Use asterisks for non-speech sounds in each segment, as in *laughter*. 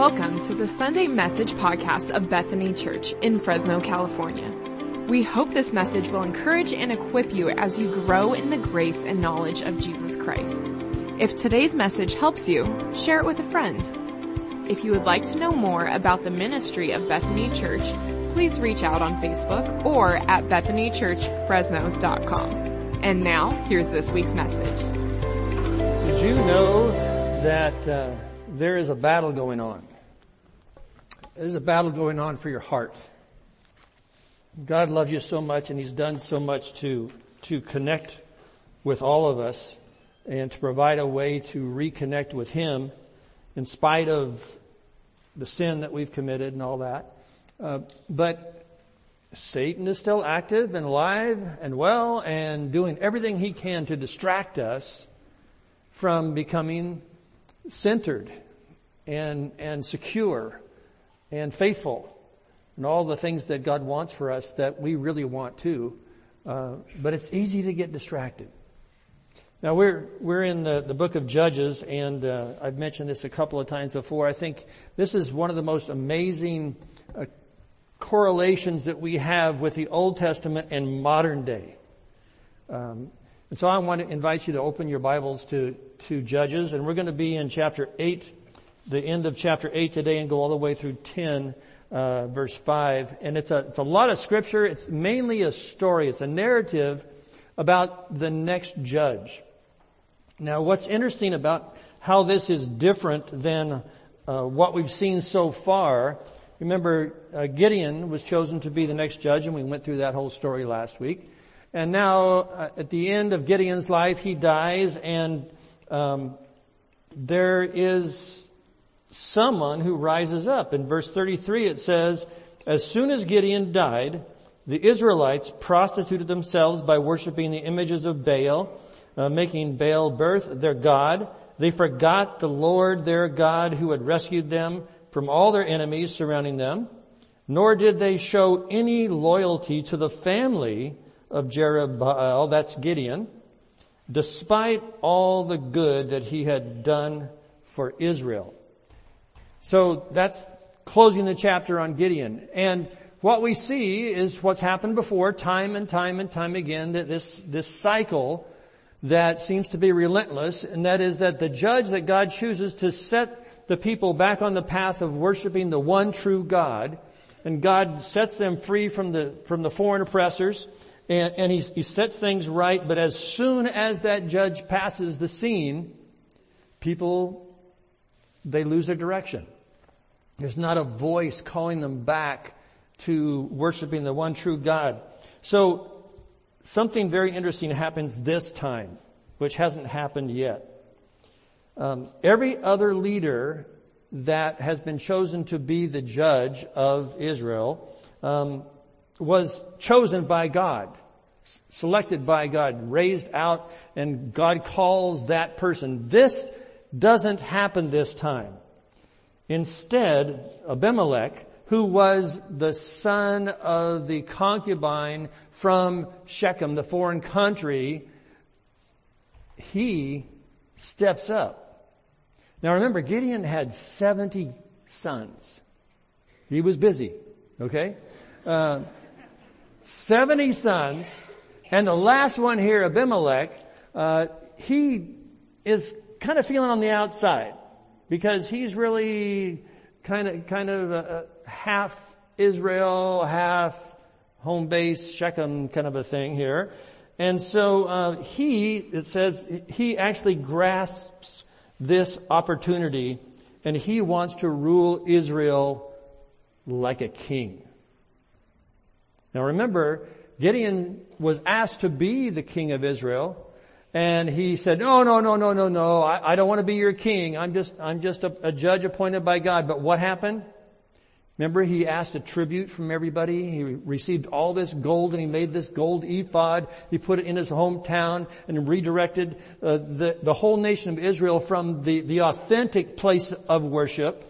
Welcome to the Sunday Message Podcast of Bethany Church in Fresno, California. We hope this message will encourage and equip you as you grow in the grace and knowledge of Jesus Christ. If today's message helps you, share it with a friend. If you would like to know more about the ministry of Bethany Church, please reach out on Facebook or at bethanychurchfresno.com. And now, here's this week's message. Did you know that uh, there is a battle going on? There's a battle going on for your heart. God loves you so much and He's done so much to, to connect with all of us and to provide a way to reconnect with Him in spite of the sin that we've committed and all that. Uh, but Satan is still active and alive and well and doing everything he can to distract us from becoming centered and, and secure and faithful and all the things that God wants for us that we really want too. Uh, but it's easy to get distracted. Now we're we're in the, the book of Judges, and uh, I've mentioned this a couple of times before. I think this is one of the most amazing uh, correlations that we have with the Old Testament and modern day. Um, and so I want to invite you to open your Bibles to to Judges, and we're going to be in chapter eight, the end of chapter eight today, and go all the way through ten. Uh, verse five, and it's a it's a lot of scripture. It's mainly a story. It's a narrative about the next judge. Now what's interesting about how this is different than uh, what we've seen so far, remember uh, Gideon was chosen to be the next judge and we went through that whole story last week. And now uh, at the end of Gideon's life, he dies and um, there is someone who rises up. In verse 33 it says, as soon as Gideon died, the Israelites prostituted themselves by worshiping the images of Baal uh, making Baal Berith their god. They forgot the Lord their God who had rescued them from all their enemies surrounding them, nor did they show any loyalty to the family of Jerubbaal, that's Gideon, despite all the good that he had done for Israel. So that's closing the chapter on Gideon. And what we see is what's happened before time and time and time again, that this, this cycle that seems to be relentless, and that is that the judge that God chooses to set the people back on the path of worshiping the one true God, and God sets them free from the, from the foreign oppressors, and, and he, he sets things right, but as soon as that judge passes the scene, people, they lose their direction. There's not a voice calling them back to worshiping the one true God. So something very interesting happens this time, which hasn't happened yet. Um, every other leader that has been chosen to be the judge of Israel um, was chosen by God, selected by God, raised out, and God calls that person. This doesn't happen this time. Instead, Abimelech who was the son of the concubine from Shechem, the foreign country, he steps up. Now remember, Gideon had 70 sons. He was busy, okay? Uh, 70 sons, and the last one here, Abimelech, uh, he is kind of feeling on the outside because he's really kind of, kind of, uh, half Israel, half home base Shechem kind of a thing here. And so uh, he, it says, he actually grasps this opportunity and he wants to rule Israel like a king. Now remember, Gideon was asked to be the king of Israel and he said, no, no, no, no, no, no, I, I don't want to be your king. I'm just, I'm just a, a judge appointed by God. But what happened? Remember he asked a tribute from everybody. He received all this gold and he made this gold ephod. He put it in his hometown and redirected uh, the, the whole nation of Israel from the, the authentic place of worship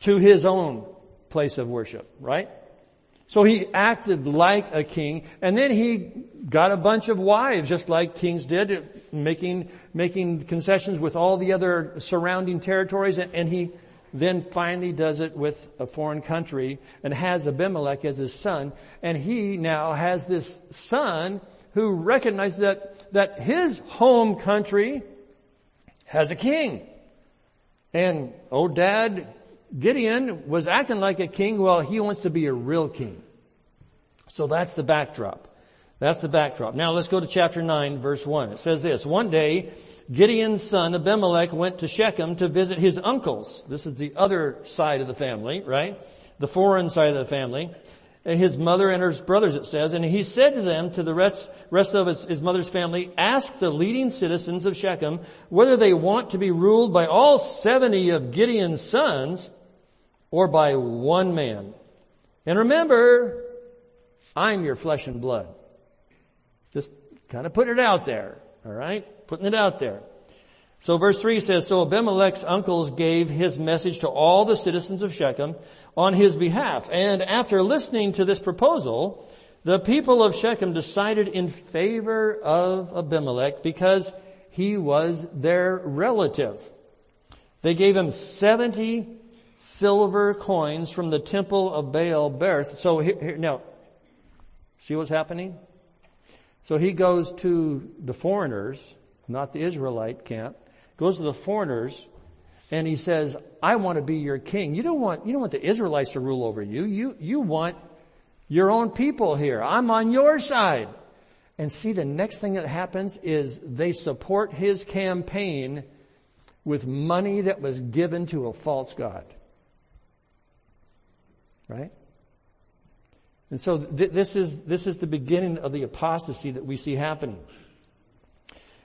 to his own place of worship, right? So he acted like a king and then he got a bunch of wives just like kings did, making, making concessions with all the other surrounding territories and, and he then finally does it with a foreign country and has Abimelech as his son. And he now has this son who recognizes that, that his home country has a king. And old dad Gideon was acting like a king. Well, he wants to be a real king. So that's the backdrop. That's the backdrop. Now let's go to chapter 9 verse 1. It says this, one day Gideon's son Abimelech went to Shechem to visit his uncles. This is the other side of the family, right? The foreign side of the family. His mother and his brothers, it says, and he said to them, to the rest, rest of his, his mother's family, ask the leading citizens of Shechem whether they want to be ruled by all 70 of Gideon's sons or by one man. And remember, I'm your flesh and blood. Just kind of putting it out there. All right? Putting it out there. So verse 3 says, So Abimelech's uncles gave his message to all the citizens of Shechem on his behalf. And after listening to this proposal, the people of Shechem decided in favor of Abimelech because he was their relative. They gave him 70 silver coins from the temple of Baal Berith. So here, here, now, see what's happening? So he goes to the foreigners, not the Israelite camp, goes to the foreigners and he says, I want to be your king. You don't want, you don't want the Israelites to rule over you. You, you want your own people here. I'm on your side. And see, the next thing that happens is they support his campaign with money that was given to a false God. Right? And so th- this is, this is the beginning of the apostasy that we see happening.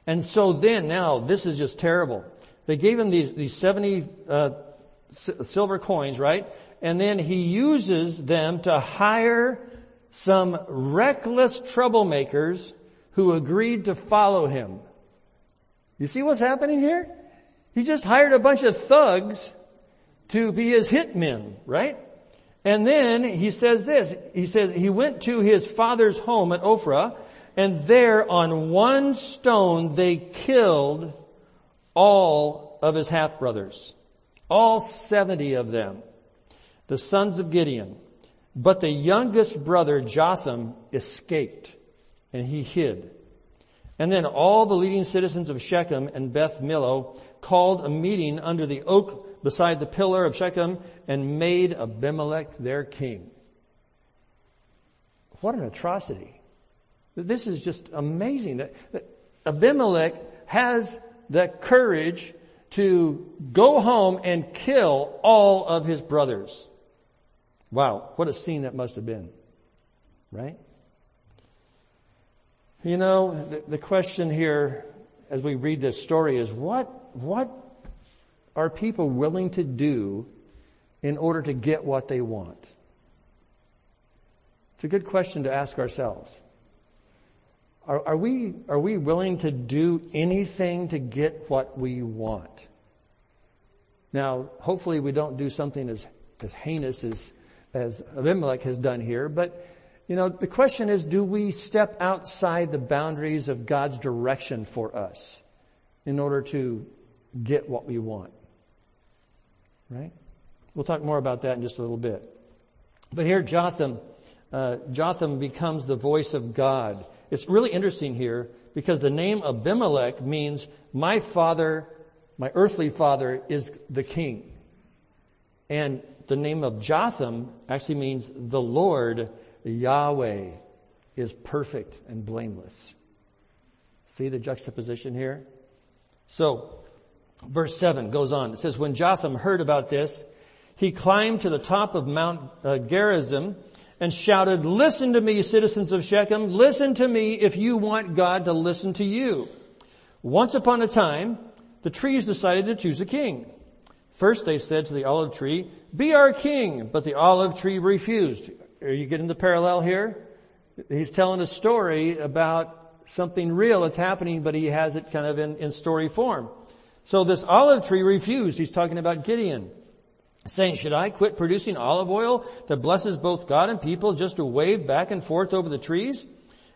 And so then now, this is just terrible. They gave him these, these 70 uh, s- silver coins, right? And then he uses them to hire some reckless troublemakers who agreed to follow him. You see what's happening here? He just hired a bunch of thugs to be his hitmen, right? And then he says this, he says he went to his father's home at Ophrah and there on one stone they killed all of his half brothers. All 70 of them. The sons of Gideon. But the youngest brother Jotham escaped and he hid. And then all the leading citizens of Shechem and Beth Millo called a meeting under the oak beside the pillar of Shechem and made Abimelech their king. What an atrocity. This is just amazing that, Abimelech has the courage to go home and kill all of his brothers. Wow, what a scene that must have been. Right? You know, the, the question here as we read this story is what, what are people willing to do in order to get what they want? It's a good question to ask ourselves. Are, are, we, are we willing to do anything to get what we want? Now, hopefully we don't do something as, as heinous as, as Abimelech has done here, but you know, the question is, do we step outside the boundaries of God's direction for us in order to get what we want? Right? We'll talk more about that in just a little bit. But here Jotham, uh, Jotham becomes the voice of God it's really interesting here because the name Abimelech means my father, my earthly father is the king. And the name of Jotham actually means the Lord, Yahweh, is perfect and blameless. See the juxtaposition here? So, verse 7 goes on. It says, When Jotham heard about this, he climbed to the top of Mount uh, Gerizim and shouted, listen to me, citizens of Shechem. Listen to me if you want God to listen to you. Once upon a time, the trees decided to choose a king. First they said to the olive tree, be our king, but the olive tree refused. Are you getting the parallel here? He's telling a story about something real that's happening, but he has it kind of in, in story form. So this olive tree refused. He's talking about Gideon saying, should I quit producing olive oil that blesses both God and people just to wave back and forth over the trees?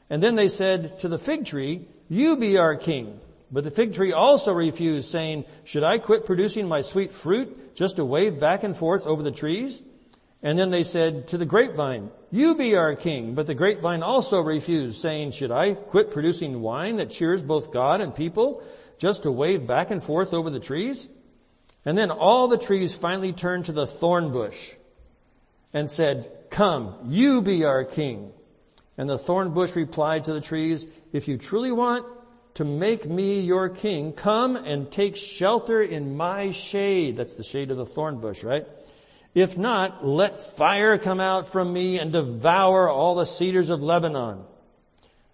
And then they said to the fig tree, you be our king. But the fig tree also refused, saying, Should I quit producing my sweet fruit just to wave back and forth over the trees? And then they said to the grapevine, You be our king. But the grapevine also refused, saying, Should I quit producing wine that cheers both God and people just to wave back and forth over the trees? And then all the trees finally turned to the thorn bush and said, Come, you be our king. And the thorn bush replied to the trees, If you truly want to make me your king, come and take shelter in my shade. That's the shade of the thorn bush, right? If not, let fire come out from me and devour all the cedars of Lebanon.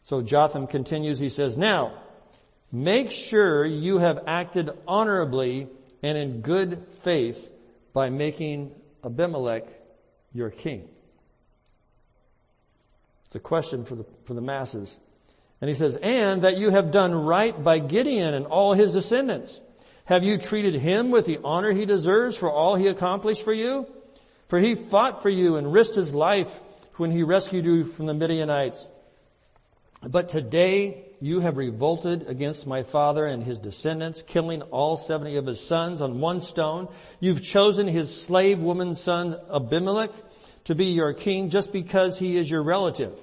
So Jotham continues, he says, now, make sure you have acted honorably and in good faith by making Abimelech your king. It's a question for the, for the masses. And he says, and that you have done right by Gideon and all his descendants. Have you treated him with the honor he deserves for all he accomplished for you? For he fought for you and risked his life when he rescued you from the Midianites. But today you have revolted against my father and his descendants, killing all 70 of his sons on one stone. You've chosen his slave woman's son Abimelech to be your king just because he is your relative.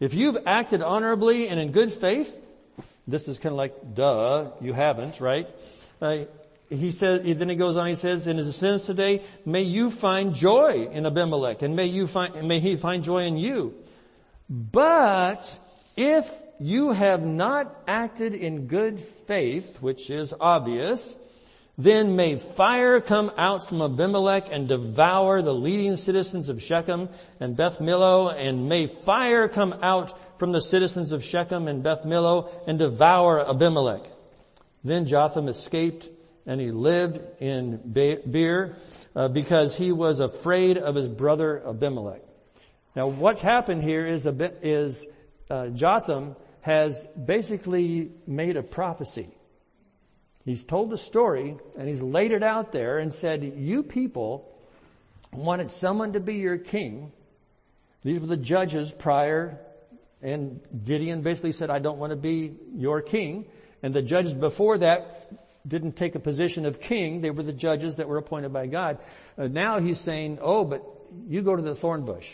If you've acted honorably and in good faith, this is kind of like, duh, you haven't, right? Uh, he says, then he goes on, he says, in his sins today, may you find joy in Abimelech and may you find, may he find joy in you. But if you have not acted in good faith, which is obvious, then may fire come out from Abimelech and devour the leading citizens of Shechem and Beth Millo, and may fire come out from the citizens of Shechem and Beth Millo and devour Abimelech. Then Jotham escaped and he lived in Beer uh, because he was afraid of his brother Abimelech. Now what's happened here is, is uh, Jotham has basically made a prophecy. He's told the story and he's laid it out there and said, you people wanted someone to be your king. These were the judges prior and Gideon basically said, I don't want to be your king. And the judges before that didn't take a position of king. They were the judges that were appointed by God. Uh, now he's saying, oh, but you go to the thorn bush.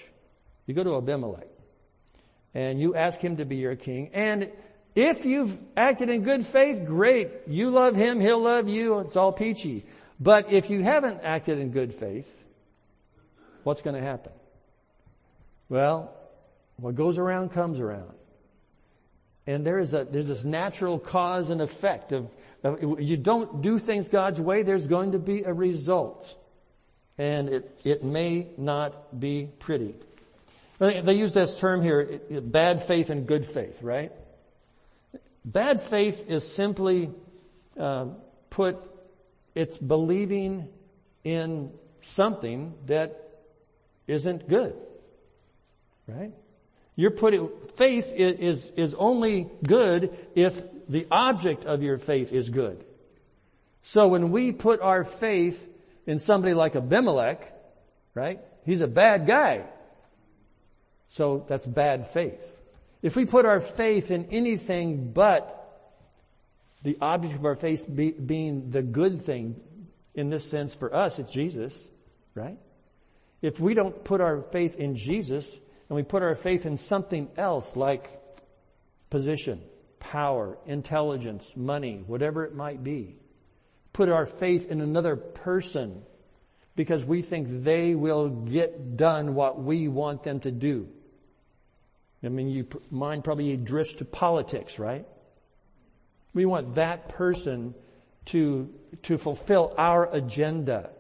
You go to Abimelech. And you ask him to be your king. And if you've acted in good faith, great. You love him, he'll love you. It's all peachy. But if you haven't acted in good faith, what's going to happen? Well, what goes around comes around. And there is a, there's this natural cause and effect of, of, you don't do things God's way, there's going to be a result. And it, it may not be pretty. They use this term here, bad faith and good faith, right? Bad faith is simply uh, put, it's believing in something that isn't good, right? You're putting, faith is, is only good if the object of your faith is good. So when we put our faith in somebody like Abimelech, right? He's a bad guy. So that's bad faith. If we put our faith in anything but the object of our faith be, being the good thing, in this sense for us, it's Jesus, right? If we don't put our faith in Jesus and we put our faith in something else like position, power, intelligence, money, whatever it might be, put our faith in another person because we think they will get done what we want them to do. I mean, you, mind probably drifts to politics, right? We want that person to, to fulfill our agenda.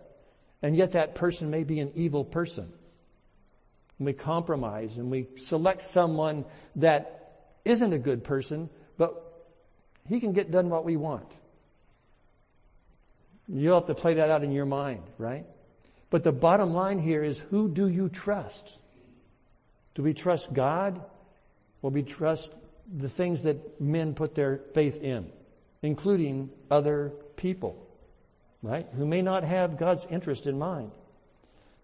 And yet that person may be an evil person. And we compromise and we select someone that isn't a good person, but he can get done what we want. You'll have to play that out in your mind, right? But the bottom line here is who do you trust? Do we trust God or we trust the things that men put their faith in, including other people, right? Who may not have God's interest in mind.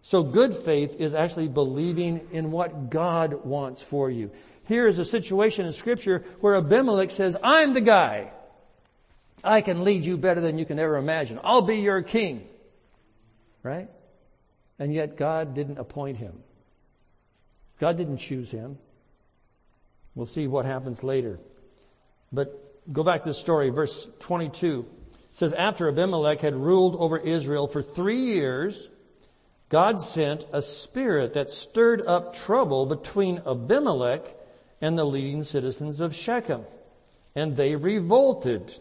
So good faith is actually believing in what God wants for you. Here is a situation in scripture where Abimelech says, I'm the guy. I can lead you better than you can ever imagine. I'll be your king. Right? And yet God didn't appoint him. God didn't choose him. We'll see what happens later. But go back to the story, verse 22. It says, after Abimelech had ruled over Israel for three years, God sent a spirit that stirred up trouble between Abimelech and the leading citizens of Shechem. And they revolted.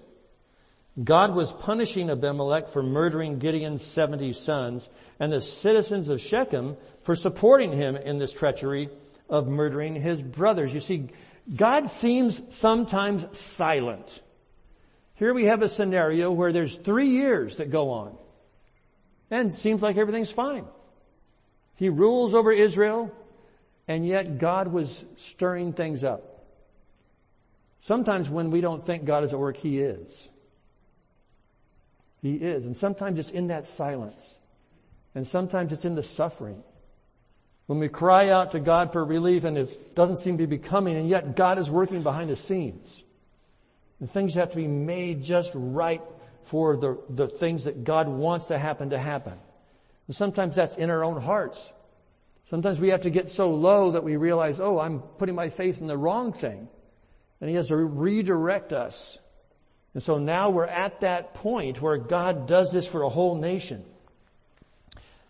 God was punishing Abimelech for murdering Gideon's 70 sons and the citizens of Shechem for supporting him in this treachery of murdering his brothers. You see, God seems sometimes silent. Here we have a scenario where there's three years that go on. And seems like everything's fine. He rules over Israel, and yet God was stirring things up. Sometimes when we don't think God is at work, He is. He is. And sometimes it's in that silence. And sometimes it's in the suffering. When we cry out to God for relief and it doesn't seem to be coming, and yet God is working behind the scenes. And things have to be made just right for the, the things that God wants to happen to happen. And sometimes that's in our own hearts. Sometimes we have to get so low that we realize, oh, I'm putting my faith in the wrong thing. And He has to redirect us. And so now we're at that point where God does this for a whole nation.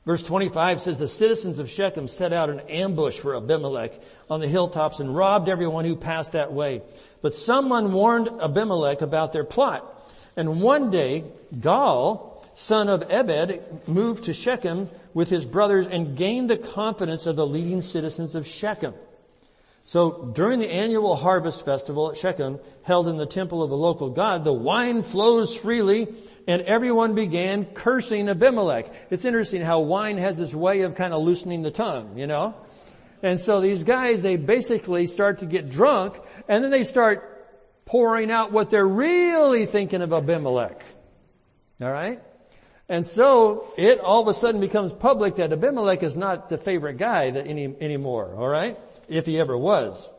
Verse 25 says, the citizens of Shechem set out an ambush for Abimelech on the hilltops and robbed everyone who passed that way. But someone warned Abimelech about their plot. And one day, Gaal, son of Ebed, moved to Shechem with his brothers and gained the confidence of the leading citizens of Shechem. So during the annual harvest festival at Shechem, held in the temple of the local god, the wine flows freely and everyone began cursing Abimelech. It's interesting how wine has this way of kind of loosening the tongue, you know? And so these guys, they basically start to get drunk and then they start pouring out what they're really thinking of Abimelech. Alright? And so it all of a sudden becomes public that Abimelech is not the favorite guy any, anymore, alright? If he ever was.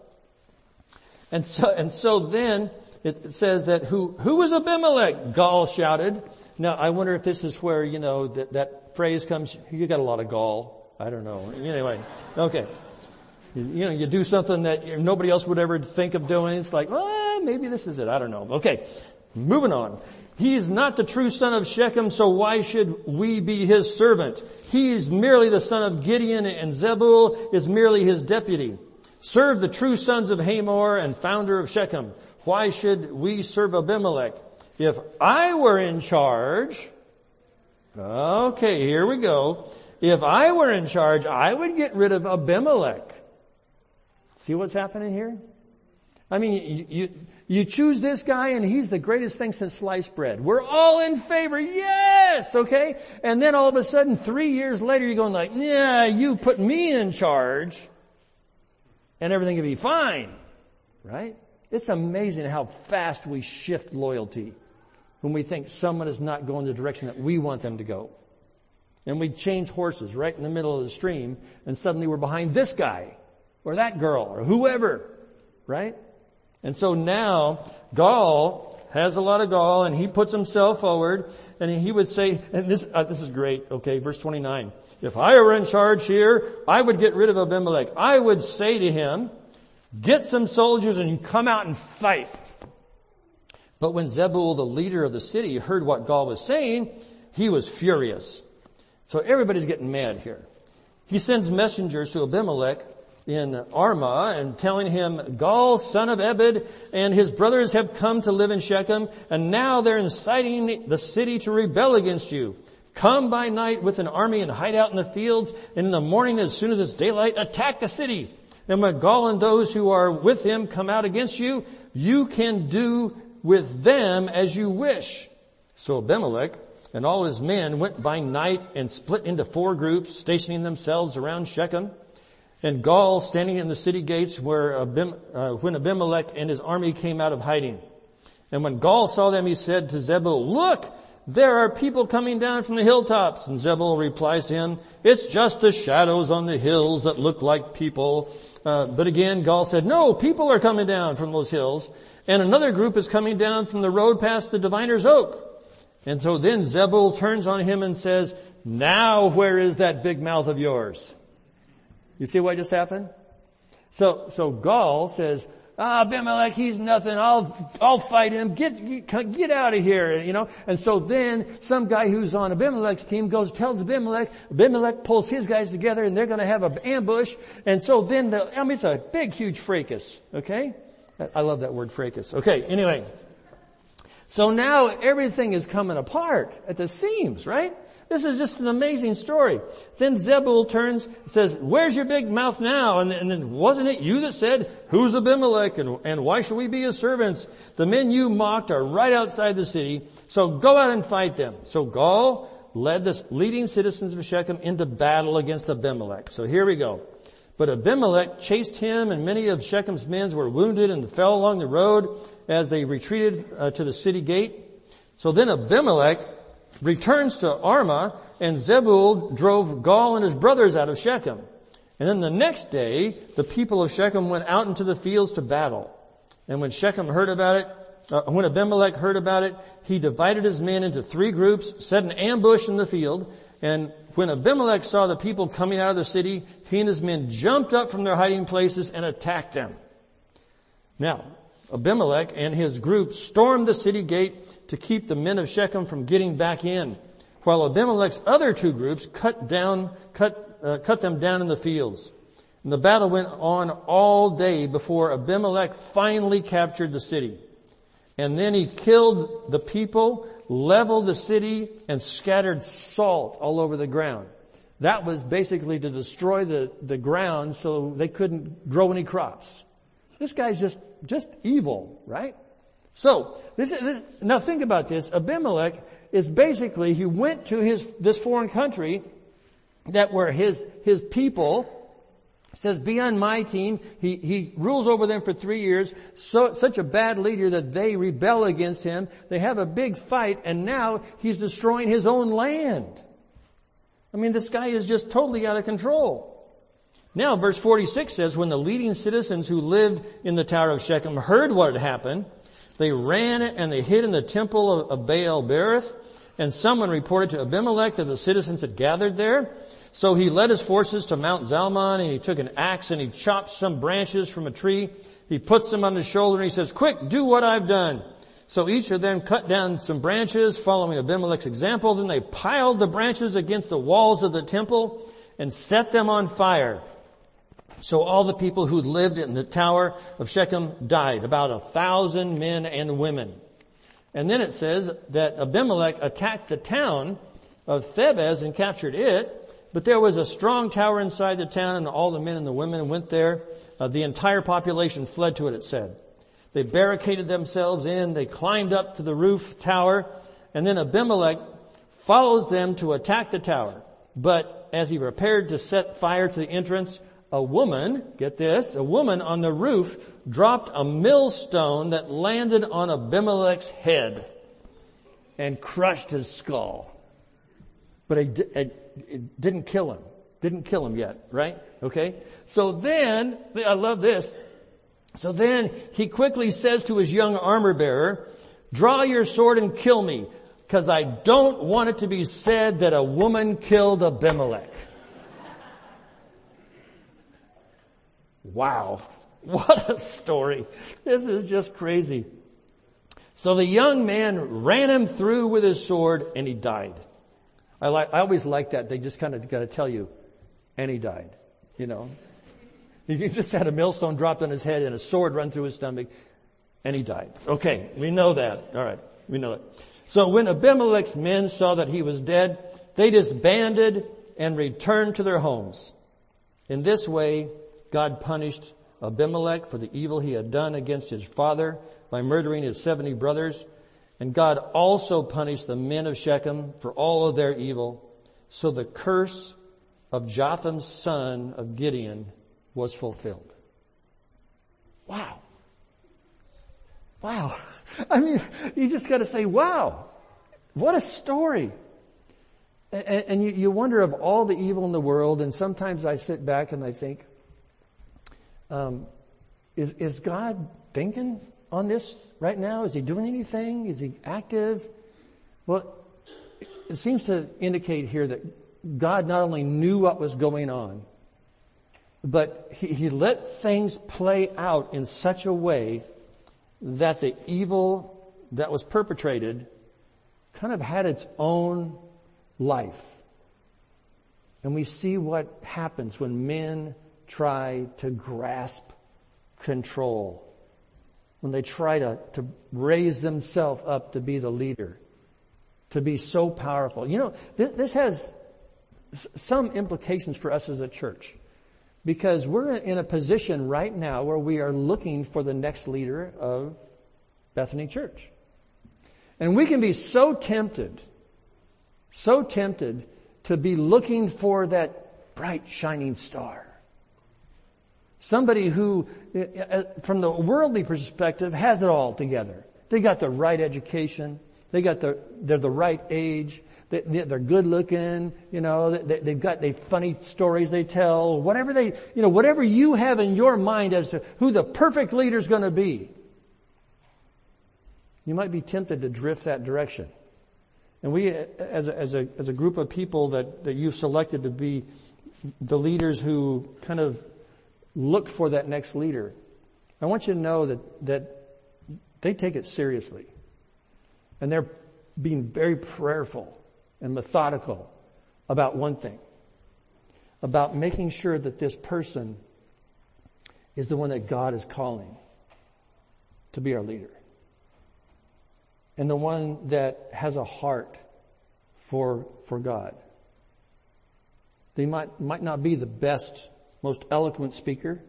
And so, and so then it says that who, who was Abimelech? Gaal shouted. Now I wonder if this is where, you know, that, that phrase comes, you got a lot of gall. I don't know. Anyway, okay. You, you know, you do something that nobody else would ever think of doing. It's like, well, maybe this is it. I don't know. Okay. Moving on. He is not the true son of Shechem, so why should we be his servant? He is merely the son of Gideon and Zebul is merely his deputy. Serve the true sons of Hamor and founder of Shechem. Why should we serve Abimelech? If I were in charge, okay, here we go. If I were in charge, I would get rid of Abimelech. See what's happening here? I mean, you, you, you, choose this guy and he's the greatest thing since sliced bread. We're all in favor. Yes! Okay? And then all of a sudden, three years later, you're going like, yeah, you put me in charge and everything will be fine. Right? It's amazing how fast we shift loyalty when we think someone is not going the direction that we want them to go. And we change horses right in the middle of the stream and suddenly we're behind this guy or that girl or whoever. Right? And so now, Gaal has a lot of gall and he puts himself forward and he would say, and this, uh, this is great, okay, verse 29. If I were in charge here, I would get rid of Abimelech. I would say to him, get some soldiers and come out and fight. But when Zebul, the leader of the city, heard what Gaal was saying, he was furious. So everybody's getting mad here. He sends messengers to Abimelech in Armah and telling him, Gaal, son of Ebed, and his brothers have come to live in Shechem, and now they're inciting the city to rebel against you. Come by night with an army and hide out in the fields, and in the morning as soon as it's daylight, attack the city. And when Gaal and those who are with him come out against you, you can do with them as you wish. So Abimelech and all his men went by night and split into four groups, stationing themselves around Shechem. And Gaal standing in the city gates where Abim, uh, when Abimelech and his army came out of hiding. And when Gaal saw them, he said to Zebul, look, there are people coming down from the hilltops. And Zebul replies to him, it's just the shadows on the hills that look like people. Uh, but again, Gaal said, no, people are coming down from those hills. And another group is coming down from the road past the diviner's oak. And so then Zebul turns on him and says, now where is that big mouth of yours? You see what just happened? So, so Gaal says, ah, Abimelech, he's nothing. I'll, I'll fight him. Get, get out of here, you know. And so then some guy who's on Abimelech's team goes, tells Abimelech, Abimelech pulls his guys together and they're going to have an ambush. And so then the, I mean, it's a big, huge fracas, okay? I love that word fracas. Okay, anyway. So now everything is coming apart at the seams, right? This is just an amazing story. Then Zebul turns and says, where's your big mouth now? And, and then wasn't it you that said, who's Abimelech and, and why should we be his servants? The men you mocked are right outside the city. So go out and fight them. So Gaal led the leading citizens of Shechem into battle against Abimelech. So here we go. But Abimelech chased him and many of Shechem's men were wounded and fell along the road as they retreated uh, to the city gate. So then Abimelech returns to Armah, and Zebul drove Gaal and his brothers out of Shechem. And then the next day, the people of Shechem went out into the fields to battle. And when Shechem heard about it, uh, when Abimelech heard about it, he divided his men into three groups, set an ambush in the field, and when Abimelech saw the people coming out of the city, he and his men jumped up from their hiding places and attacked them. Now, Abimelech and his group stormed the city gate to keep the men of Shechem from getting back in, while Abimelech's other two groups cut down, cut, uh, cut them down in the fields. And the battle went on all day before Abimelech finally captured the city. And then he killed the people, leveled the city, and scattered salt all over the ground. That was basically to destroy the, the ground so they couldn't grow any crops. This guy's just, just evil, right? So, this, this, now think about this. Abimelech is basically, he went to his, this foreign country that were his, his people, says, be on my team. He, he rules over them for three years. So, such a bad leader that they rebel against him. They have a big fight and now he's destroying his own land. I mean, this guy is just totally out of control. Now, verse 46 says, when the leading citizens who lived in the Tower of Shechem heard what had happened, they ran and they hid in the temple of, Baal Berith, and someone reported to Abimelech that the citizens had gathered there. So he led his forces to Mount Zalmon and he took an axe and he chopped some branches from a tree. He puts them on his shoulder and he says, quick, do what I've done. So each of them cut down some branches following Abimelech's example. Then they piled the branches against the walls of the temple and set them on fire. So all the people who lived in the tower of Shechem died, about a thousand men and women. And then it says that Abimelech attacked the town of Thebez and captured it, but there was a strong tower inside the town and all the men and the women went there. Uh, the entire population fled to it, it said. They barricaded themselves in, they climbed up to the roof tower, and then Abimelech follows them to attack the tower. But as he prepared to set fire to the entrance, a woman, get this, a woman on the roof dropped a millstone that landed on Abimelech's head and crushed his skull. But it, it, it didn't kill him. Didn't kill him yet, right? Okay? So then, I love this. So then he quickly says to his young armor bearer, draw your sword and kill me, because I don't want it to be said that a woman killed Abimelech. Wow. *laughs* What a story. This is just crazy. So the young man ran him through with his sword and he died. I like, I always like that. They just kind of got to tell you, and he died. You know, *laughs* he just had a millstone dropped on his head and a sword run through his stomach, and he died. Okay, we know that. All right, we know it. So when Abimelech's men saw that he was dead, they disbanded and returned to their homes. In this way, God punished Abimelech for the evil he had done against his father by murdering his 70 brothers. And God also punished the men of Shechem for all of their evil. So the curse of Jotham's son of Gideon was fulfilled. Wow. Wow. *laughs* I mean, you just gotta say, wow. What a story. And, you, wonder of all the evil in the world, and sometimes I sit back and I think, um, is, is God thinking on this right now? Is he doing anything? Is he active? Well, it seems to indicate here that God not only knew what was going on, but he, he let things play out in such a way that the evil that was perpetrated kind of had its own life. And we see what happens when men try to grasp control. When they try to, to raise themselves up to be the leader. To be so powerful. You know, this, this has some implications for us as a church. Because we're in a position right now where we are looking for the next leader of Bethany Church. And we can be so tempted, so tempted to be looking for that bright shining star. Somebody who, uh, uh, from the worldly perspective, has it all together. They got the right education. They got the, they're the right age. They, are good looking, you know, they, they've got the funny stories they tell, whatever they, you know, whatever you have in your mind as to who the perfect leader is going to be. You might be tempted to drift that direction. And we, as a, as a, as a group of people that, that you've selected to be the leaders who kind of look for that next leader, I want you to know that, that they take it seriously. And they're being very prayerful and methodical about one thing. About making sure that this person is the one that God is calling to be our leader. And the one that has a heart for, for God. They might, might not be the best, most eloquent speaker.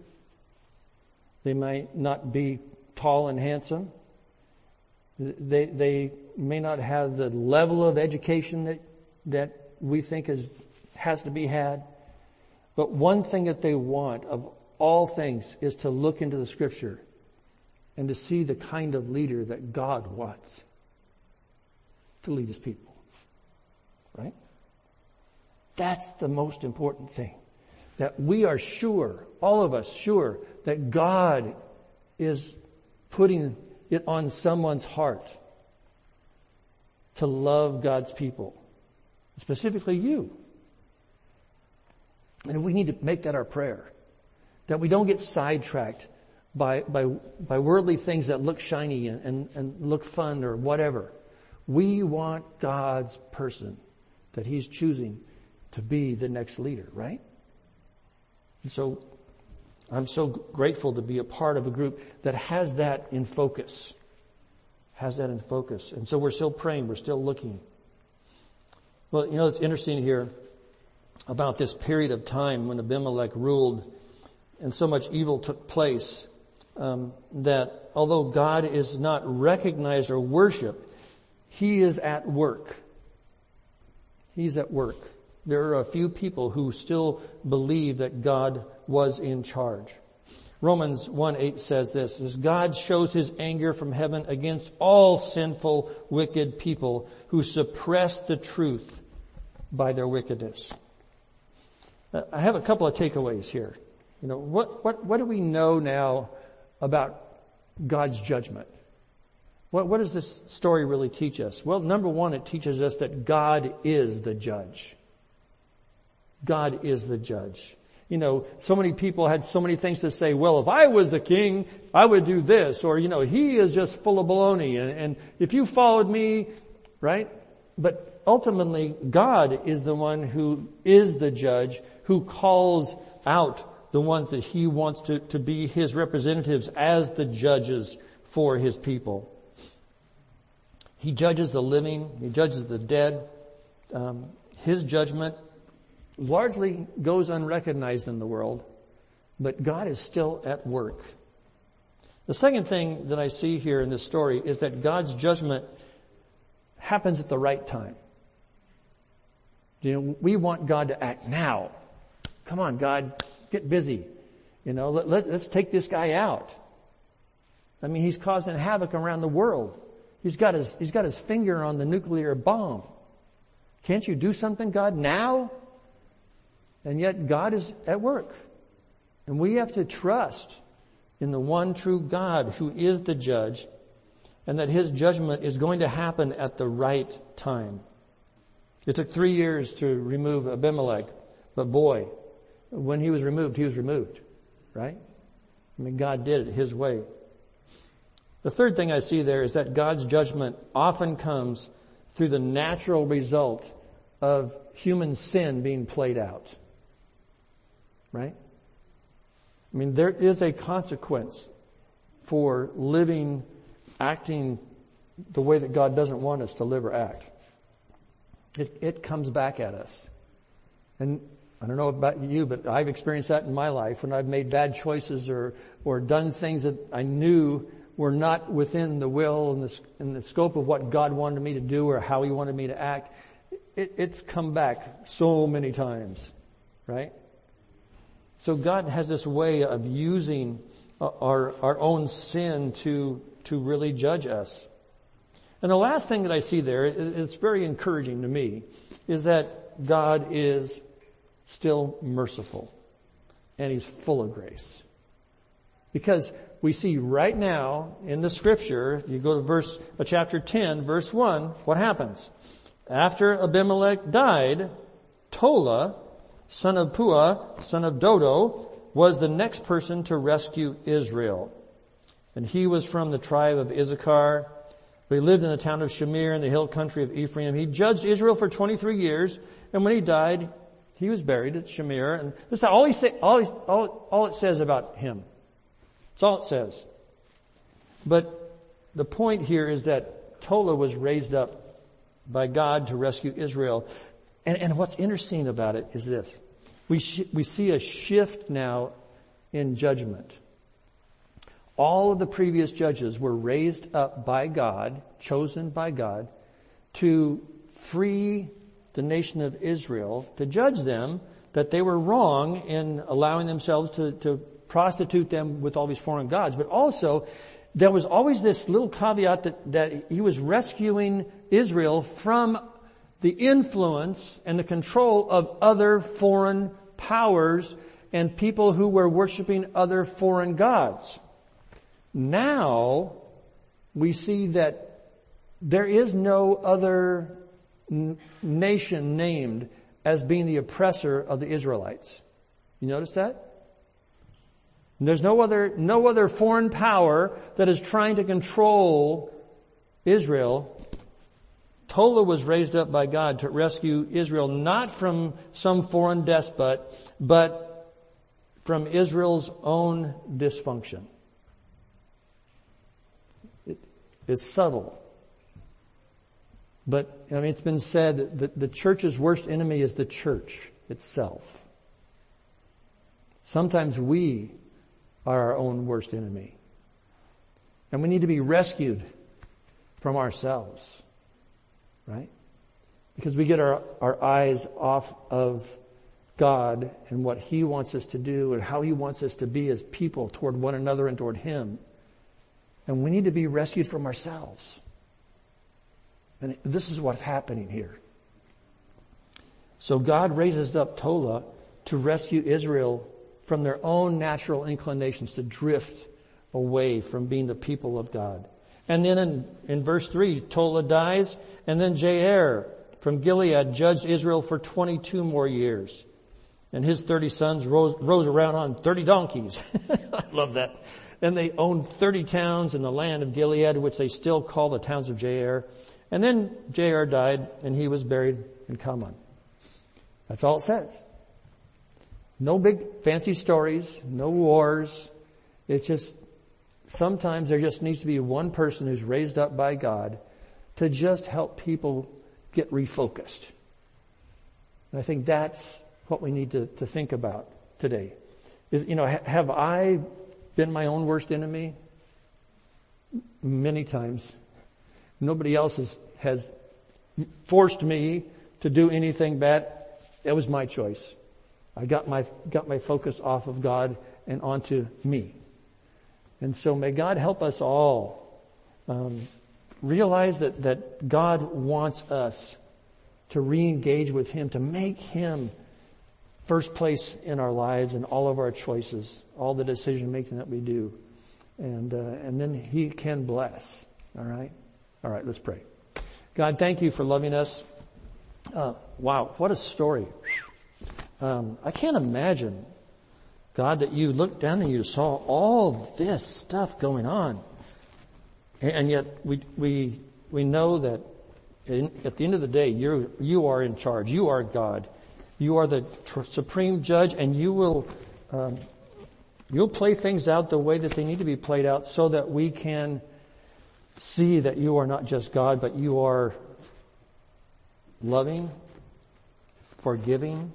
They might not be tall and handsome. They, they may not have the level of education that, that we think is, has to be had. But one thing that they want of all things is to look into the scripture and to see the kind of leader that God wants to lead his people. Right? That's the most important thing. That we are sure, all of us sure, that God is putting it on someone's heart to love God's people, specifically you. And we need to make that our prayer. That we don't get sidetracked by, by, by worldly things that look shiny and, and, and look fun or whatever. We want God's person that He's choosing to be the next leader, right? And so I'm so grateful to be a part of a group that has that in focus. Has that in focus. And so we're still praying, we're still looking. Well, you know, it's interesting here about this period of time when Abimelech ruled and so much evil took place um, that although God is not recognized or worshiped, He is at work. He's at work. There are a few people who still believe that God was in charge. Romans 1 8 says this, as God shows his anger from heaven against all sinful, wicked people who suppress the truth by their wickedness. I have a couple of takeaways here. You know, what, what, what do we know now about God's judgment? What, what does this story really teach us? Well, number one, it teaches us that God is the judge. God is the judge you know, so many people had so many things to say, well, if I was the king, I would do this, or, you know, he is just full of baloney, and, and if you followed me, right? But ultimately, God is the one who is the judge, who calls out the ones that he wants to, to be his representatives as the judges for his people. He judges the living, he judges the dead. Um, his judgment largely goes unrecognized in the world, but God is still at work. The second thing that I see here in this story is that God's judgment happens at the right time. You know, we want God to act now. Come on, God, get busy. You know, let, let, let's take this guy out. I mean, he's causing havoc around the world. He's got his, he's got his finger on the nuclear bomb. Can't you do something, God, now? And yet God is at work. And we have to trust in the one true God who is the judge and that his judgment is going to happen at the right time. It took three years to remove Abimelech, but boy, when he was removed, he was removed, right? I mean, God did it his way. The third thing I see there is that God's judgment often comes through the natural result of human sin being played out. Right? I mean, there is a consequence for living, acting the way that God doesn't want us to live or act. It, it comes back at us. And I don't know about you, but I've experienced that in my life when I've made bad choices or, or done things that I knew were not within the will and the, and the scope of what God wanted me to do or how He wanted me to act. It, it's come back so many times, right? So God has this way of using our, our own sin to, to really judge us. And the last thing that I see there, it's very encouraging to me, is that God is still merciful and He's full of grace. Because we see right now in the scripture, if you go to verse, uh, chapter 10, verse 1, what happens? After Abimelech died, Tola, son of Pua, son of Dodo, was the next person to rescue Israel. And he was from the tribe of Issachar. He lived in the town of Shamir in the hill country of Ephraim. He judged Israel for 23 years, and when he died, he was buried at Shamir. And this is all he say, all, he, all, all it says about him. That's all it says. But the point here is that Tola was raised up by God to rescue Israel. And, and what's interesting about it is this. We, sh- we see a shift now in judgment. All of the previous judges were raised up by God, chosen by God, to free the nation of Israel, to judge them that they were wrong in allowing themselves to, to prostitute them with all these foreign gods. But also, there was always this little caveat that, that he was rescuing Israel from the influence and the control of other foreign powers and people who were worshiping other foreign gods. Now, we see that there is no other n- nation named as being the oppressor of the Israelites. You notice that? There's no other, no other foreign power that is trying to control Israel. Tola was raised up by God to rescue Israel not from some foreign despot, but from Israel's own dysfunction. It is subtle. But, I mean, it's been said that the church's worst enemy is the church itself. Sometimes we are our own worst enemy. And we need to be rescued from ourselves. Right? Because we get our, our eyes off of God and what He wants us to do and how He wants us to be as people toward one another and toward Him. And we need to be rescued from ourselves. And this is what's happening here. So God raises up Tola to rescue Israel from their own natural inclinations to drift away from being the people of God. And then in, in verse 3, Tola dies, and then Jair from Gilead judged Israel for 22 more years. And his 30 sons rose, rose around on 30 donkeys. I *laughs* love that. And they owned 30 towns in the land of Gilead, which they still call the towns of Jair. And then Jair died, and he was buried in Kamon. That's all it says. No big fancy stories, no wars. It's just, sometimes there just needs to be one person who's raised up by God to just help people get refocused. And I think that's what we need to, to think about today. Is, you know, have I been my own worst enemy? Many times. Nobody else has, has forced me to do anything bad. It was my choice. I got my, got my focus off of God and onto me. And so may God help us all um, realize that, that God wants us to re-engage with Him, to make Him first place in our lives and all of our choices, all the decision making that we do. And, uh, and then He can bless. All right? All right, let's pray. God, thank you for loving us. Uh, wow, what a story. Um, I can't imagine, God, that you looked down and you saw all this stuff going on. And, yet we, we, we know that in, at the end of the day, you you are in charge. You are God. You are the tr- supreme judge and you will, um, you'll play things out the way that they need to be played out so that we can see that you are not just God, but you are loving, forgiving,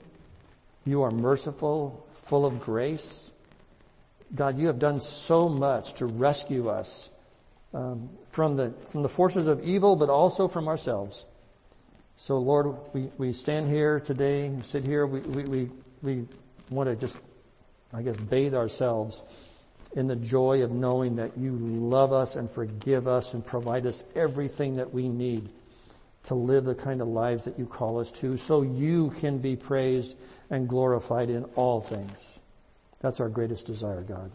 you are merciful, full of grace. God, you have done so much to rescue us um, from the from the forces of evil, but also from ourselves. So, Lord, we, we stand here today, we sit here, we, we, we, we want to just, I guess, bathe ourselves in the joy of knowing that you love us and forgive us and provide us everything that we need to live the kind of lives that you call us to so you can be praised and glorified in all things. That's our greatest desire, God.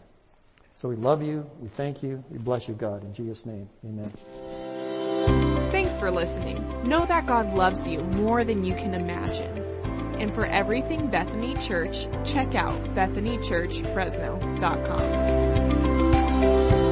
So we love you, we thank you, we bless you, God, in Jesus' name. Amen. Thanks for listening. Know that God loves you more than you can imagine. And for everything Bethany Church, check out bethanychurchfresno.com.